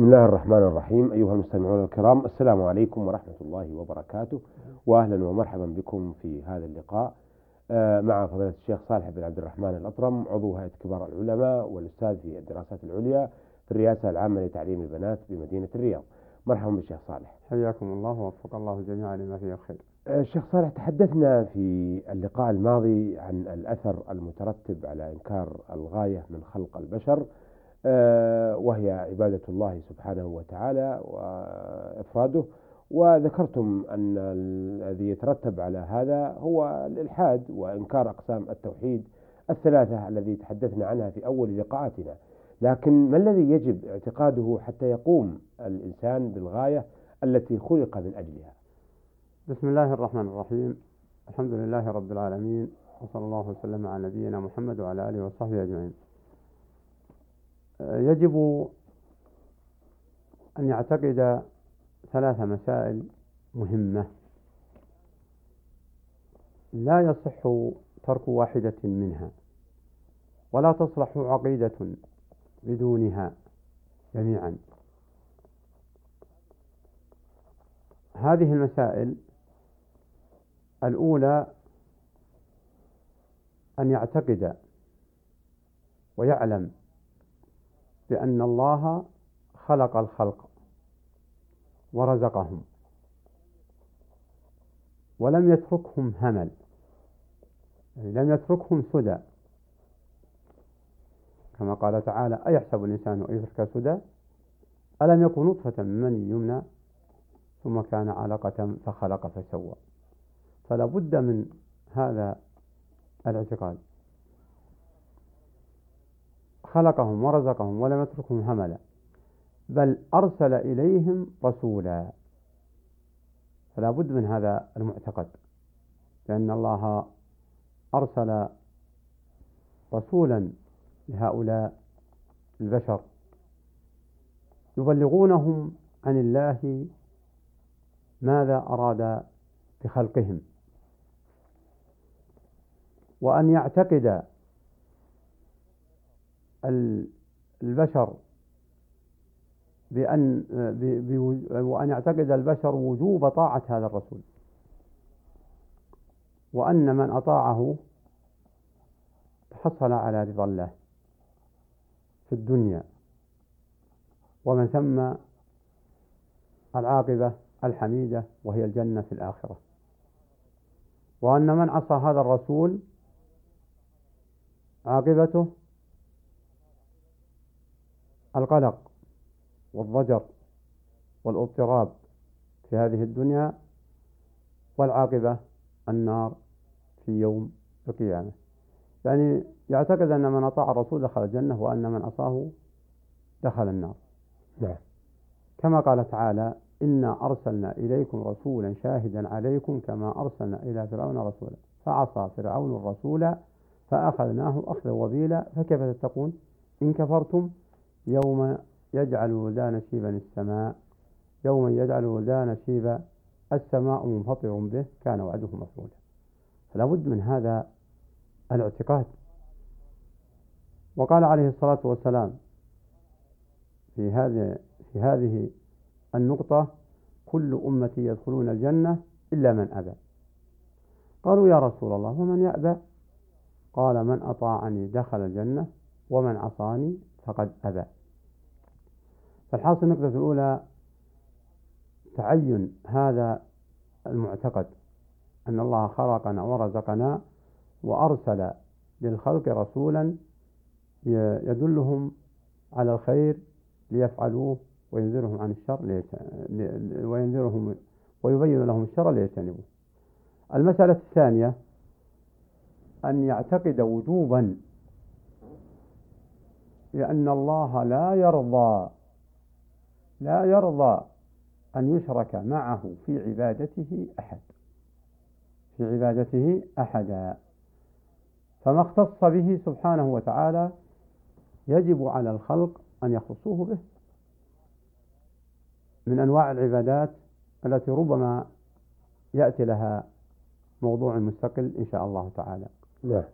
بسم الله الرحمن الرحيم. أيها المستمعون الكرام السلام عليكم ورحمة الله وبركاته. وأهلا ومرحبا بكم في هذا اللقاء. آه، مع فضيلة الشيخ صالح بن عبد الرحمن الأطرم عضو هيئة كبار العلماء والأستاذ في الدراسات العليا في الرئاسة العامة لتعليم البنات بمدينة الرياض. مرحبا بالشيخ صالح. حياكم الله ووفق الله الجميع لما فيه الخير. آه، الشيخ صالح تحدثنا في اللقاء الماضي عن الأثر المترتب على إنكار الغاية من خلق البشر. آه، وهي عبادة الله سبحانه وتعالى وإفراده. وذكرتم أن الذي يترتب على هذا هو الإلحاد وإنكار أقسام التوحيد الثلاثة الذي تحدثنا عنها في أول لقاءاتنا. لكن ما الذي يجب اعتقاده حتى يقوم الإنسان بالغاية التي خلق من أجلها؟ بسم الله الرحمن الرحيم. الحمد لله رب العالمين وصلى الله وسلم على نبينا محمد وعلى آله وصحبه أجمعين. يجب أن يعتقد ثلاث مسائل مهمة. لا يصح ترك واحدة منها ولا تصلح عقيدة بدونها جميعا. هذه المسائل الأولى أن يعتقد ويعلم بأن الله خلق الخلق ورزقهم ولم يتركهم همل يعني لم يتركهم سدى. كما قال تعالى أيحسب الإنسان أن يترك سدى؟ ألم يكن نطفة من يمنى؟ ثم كان علقة فخلق فسوى. فلا بد من هذا الاعتقاد. خلقهم ورزقهم ولم يتركهم هملا بل أرسل إليهم رسولا. فلا بد من هذا المعتقد لأن الله أرسل رسولا لهؤلاء البشر يبلغونهم عن الله ماذا أراد بخلقهم وأن يعتقد البشر بأن وأن يعتقد البشر وجوب طاعة هذا الرسول. وأن من أطاعه تحصل على رضا الله في الدنيا. ومن ثم العاقبة الحميدة وهي الجنة في الآخرة. وأن من عصى هذا الرسول عاقبته القلق والضجر والاضطراب في هذه الدنيا والعاقبة النار في يوم القيامة. يعني يعتقد أن من أطاع الرسول دخل الجنة وأن من عصاه دخل النار. نعم. كما قال تعالى إنا أرسلنا إليكم رسولا شاهدا عليكم كما أرسلنا إلى فرعون رسولا. فعصى فرعون الرسول فأخذناه أخذا وبيلا. فكيف تتقون؟ إن كفرتم يوم يجعل الولدان شيبا السماء يوم يجعل الولدان شيبا السماء منفطر به كان وعده مفعولا. فلا بد من هذا الاعتقاد. وقال عليه الصلاة والسلام في هذه في هذه النقطة كل أمتي يدخلون الجنة إلا من أبى. قالوا يا رسول الله ومن يأبى؟ قال من أطاعني دخل الجنة ومن عصاني فقد أبى. فالحاصل النقطة الأولى تعين هذا المعتقد أن الله خلقنا ورزقنا وأرسل للخلق رسولا يدلهم على الخير ليفعلوه وينذرهم عن الشر وينذرهم ويبين لهم الشر ليجتنبوه. المسألة الثانية أن يعتقد وجوبا لأن الله لا يرضى لا يرضى أن يشرك معه في عبادته أحد. في عبادته أحدا. فما اختص به سبحانه وتعالى يجب على الخلق أن يخصوه به. من أنواع العبادات التي ربما يأتي لها موضوع مستقل إن شاء الله تعالى. نعم.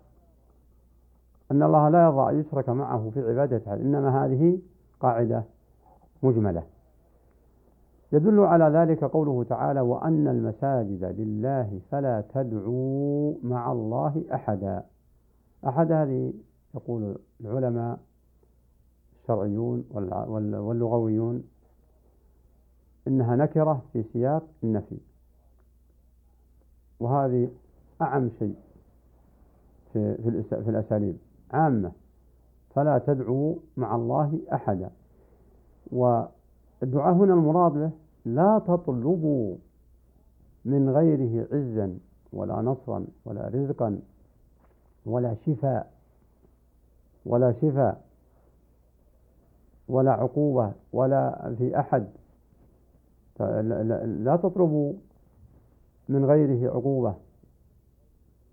أن الله لا يرضى أن يشرك معه في عبادته إنما هذه قاعدة مجملة. يدل على ذلك قوله تعالى وأن المساجد لله فلا تدعوا مع الله أحدا. أحد هذه يقول العلماء الشرعيون واللغويون إنها نكرة في سياق النفي. وهذه أعم شيء في, في الأساليب عامة. فلا تدعوا مع الله أحدا. والدعاء هنا المراد به لا تطلبوا من غيره عزا ولا نصرا ولا رزقا ولا شفاء ولا شفاء ولا عقوبة ولا في أحد. لا تطلبوا من غيره عقوبة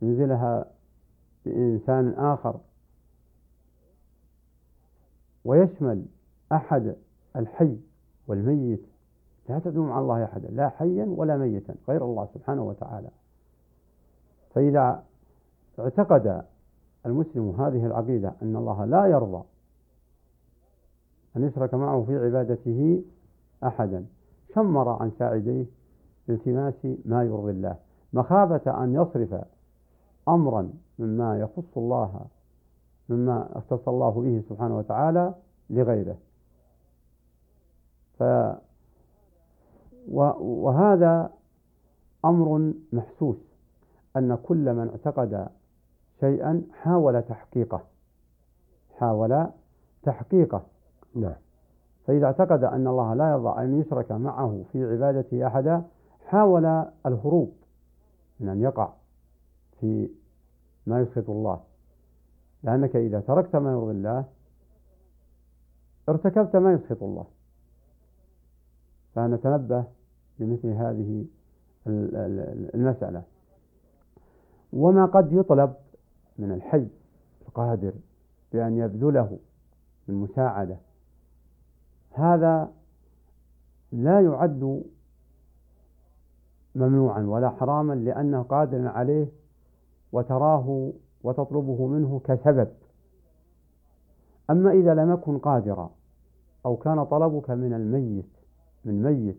ينزلها بإنسان آخر. ويشمل أحد الحي والميت لا تدعو مع الله أحدا لا حيا ولا ميتا غير الله سبحانه وتعالى. فإذا اعتقد المسلم هذه العقيدة أن الله لا يرضى أن يشرك معه في عبادته أحدا شمر عن ساعديه التماس ما يرضي الله. مخافة أن يصرف أمرا مما يخص الله مما اختص الله به سبحانه وتعالى لغيره. ف وهذا أمر محسوس أن كل من اعتقد شيئا حاول تحقيقه. حاول تحقيقه. نعم. فإذا اعتقد أن الله لا يرضى أن يشرك معه في عبادته أحدا حاول الهروب من أن يقع في ما يسخط الله. لأنك إذا تركت ما يرضي الله ارتكبت ما يسخط الله. فنتنبه لمثل هذه المسألة. وما قد يطلب من الحي القادر بأن يبذله من مساعدة. هذا لا يعد ممنوعا ولا حراما لأنه قادر عليه وتراه وتطلبه منه كسبب. أما إذا لم يكن قادرا أو كان طلبك من الميت من ميت.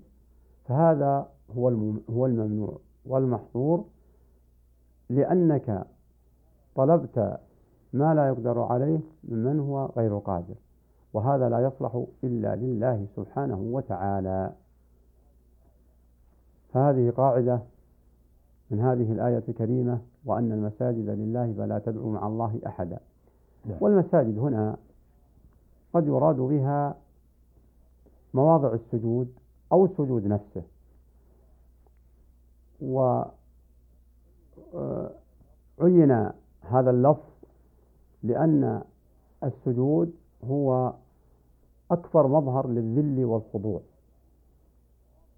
فهذا هو هو الممنوع والمحظور لأنك طلبت ما لا يقدر عليه ممن هو غير قادر. وهذا لا يصلح إلا لله سبحانه وتعالى. فهذه قاعدة من هذه الآية الكريمة وأن المساجد لله فلا تدعوا مع الله أحدا. نعم. والمساجد هنا قد يراد بها مواضع السجود أو السجود نفسه. وعين آه، هذا اللفظ لأن السجود هو أكبر مظهر للذل والخضوع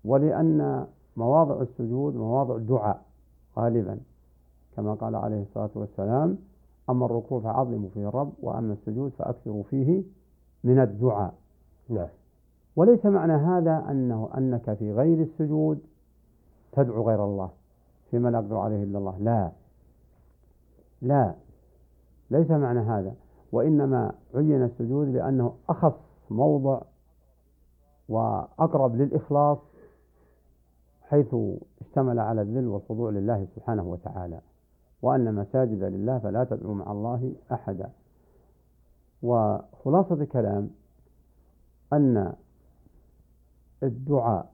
ولأن مواضع السجود مواضع دعاء غالبا كما قال عليه الصلاة والسلام أما الركوع فعظموا فيه الرب وأما السجود فأكثروا فيه من الدعاء. نعم. وليس معنى هذا أنه أنك في غير السجود تدعو غير الله فيما لا يقدر عليه إلا الله. لا. لا. ليس معنى هذا. وإنما عين السجود لأنه أخص موضع وأقرب للإخلاص حيث اشتمل على الذل والخضوع لله سبحانه وتعالى. وأن مساجد لله فلا تدعو مع الله أحدا. وخلاصة الكلام أن الدعاء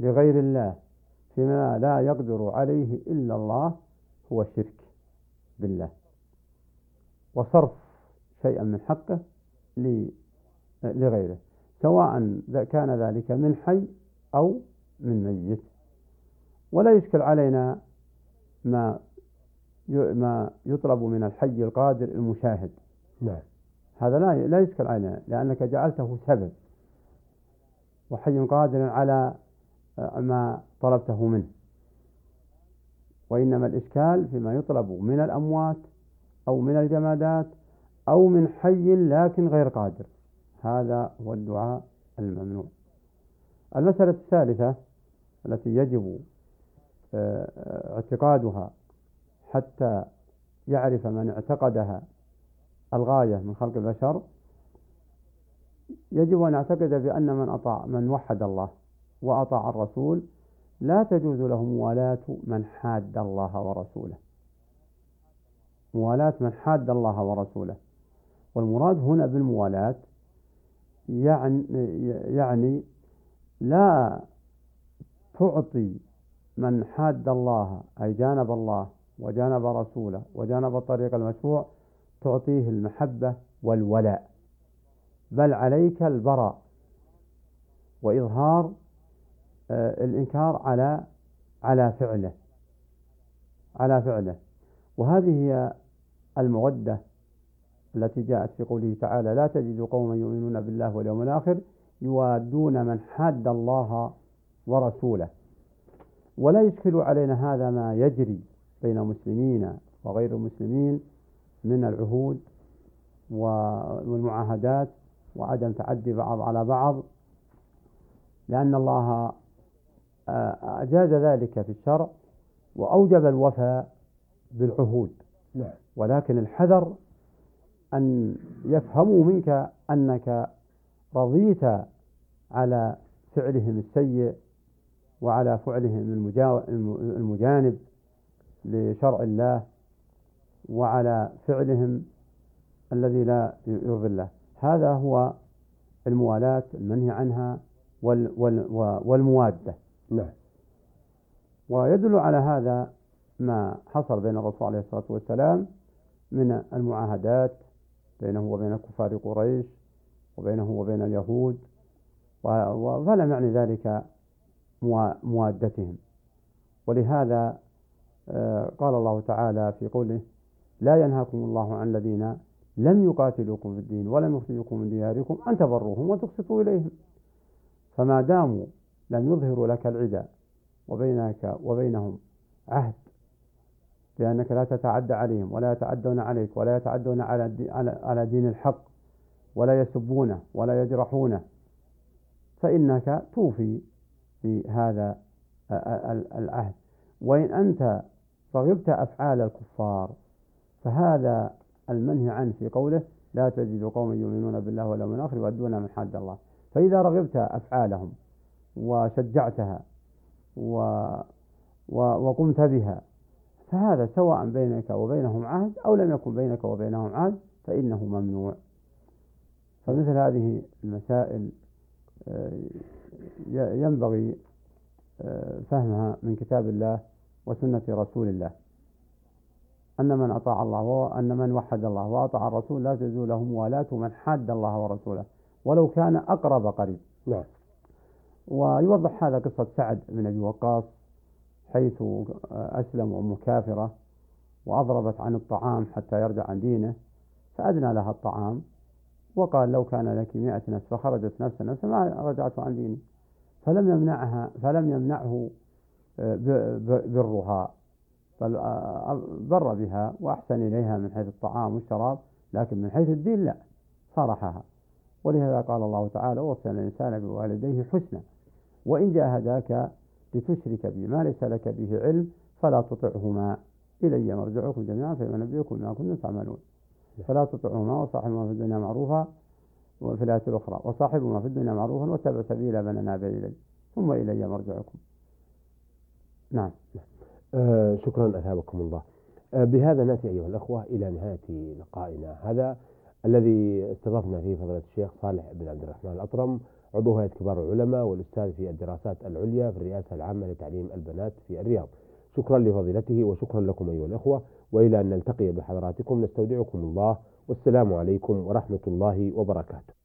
لغير الله فيما لا يقدر عليه إلا الله هو الشرك بالله. وصرف شيئا من حقه لغيره سواء كان ذلك من حي أو من ميت. ولا يشكل علينا ما ما يطلب من الحي القادر المشاهد. نعم. هذا لا لا يشكل علينا لأنك جعلته سبب. وحي قادر على ما طلبته منه. وإنما الإشكال فيما يطلب من الأموات أو من الجمادات أو من حي لكن غير قادر. هذا هو الدعاء الممنوع. المسألة الثالثة التي يجب آه، اعتقادها حتى يعرف من اعتقدها الغاية من خلق البشر يجب أن نعتقد بأن من أطاع من وحد الله وأطاع الرسول لا تجوز له موالاة من حاد الله ورسوله. موالاة من حاد الله ورسوله. والمراد هنا بالموالاة يعني, يعني لا تعطي من حاد الله أي جانب الله وجانب رسوله وجانب الطريق المشروع تعطيه المحبة والولاء. بل عليك البراء وإظهار آه، الإنكار على على فعله على فعله. وهذه هي المودة التي جاءت في قوله تعالى لا تجد قوما يؤمنون بالله واليوم الآخر يوادون من حاد الله ورسوله ولا يشكل علينا هذا ما يجري بين المسلمين وغير المسلمين من العهود والمعاهدات وعدم تعدي بعض على بعض لأن الله آه، أجاز ذلك في الشرع وأوجب الوفاء بالعهود نعم. ولكن الحذر أن يفهموا منك أنك رضيت على فعلهم السيء وعلى فعلهم المجانب لشرع الله وعلى فعلهم الذي لا يرضي الله هذا هو الموالاة المنهي عنها والموادة. نعم. ويدل على هذا ما حصل بين الرسول عليه الصلاة والسلام من المعاهدات بينه وبين كفار قريش وبينه وبين اليهود فلم يعني ذلك موادتهم. ولهذا آه، قال الله تعالى في قوله لا ينهاكم الله عن الذين لم يقاتلوكم في الدين ولم يخرجوكم من دياركم أن تبروهم وتقسطوا إليهم. فما داموا لم يظهروا لك العداء وبينك وبينهم عهد لأنك لا تتعدى عليهم ولا يتعدون عليك ولا يتعدون على على دين الحق ولا يسبونه ولا يجرحونه. فإنك توفي بهذا العهد. وإن أنت رغبت أفعال الكفار فهذا المنهي عنه في قوله لا تجد قوما يؤمنون بالله واليوم الآخر يؤدون من حد الله. فإذا رغبت أفعالهم وشجعتها و و وقمت بها فهذا سواء بينك وبينهم عهد أو لم يكن بينك وبينهم عهد فإنه ممنوع. فمثل هذه المسائل آه، ينبغي آه، فهمها من كتاب الله وسنة رسول الله. أن من أطاع الله وأن من وحد الله وأطاع الرسول لا تزول له موالاة من حاد الله ورسوله ولو كان أقرب قريب. نعم. ويوضح هذا قصة سعد بن أبي وقاص حيث أسلم أم كافرة وأضربت عن الطعام حتى يرجع عن دينه فأدنى لها الطعام وقال لو كان لك مئة نفس فخرجت نفس نفس ما رجعت عن ديني. فلم يمنعها فلم يمنعه آه، برها. بل آه، بر بها وأحسن إليها من حيث الطعام والشراب لكن من حيث الدين لا صرحها. ولهذا قال الله تعالى وصينا الإنسان بوالديه حسنا وإن جاهداك لتشرك بي ما ليس لك به علم فلا تطعهما. إلي مرجعكم جميعا فينبئكم بما كنتم تعملون. فلا تطعهما وصاحبهما في الدنيا معروفا وفي الآية الأخرى وصاحبهما في الدنيا معروفا واتبع سبيل من أناب إلي ثم إلي مرجعكم. نعم. آه شكرا أثابكم الله. آه بهذا نأتي أيها الأخوة إلى نهاية لقائنا هذا الذي استضفنا فيه فضيلة الشيخ صالح بن عبد الرحمن الأطرم عضو هيئة كبار العلماء والأستاذ في الدراسات العليا في الرئاسة العامة لتعليم البنات في الرياض. شكرا لفضيلته وشكرا لكم أيها الأخوة. وإلى أن نلتقي بحضراتكم نستودعكم الله. والسلام عليكم ورحمة الله وبركاته.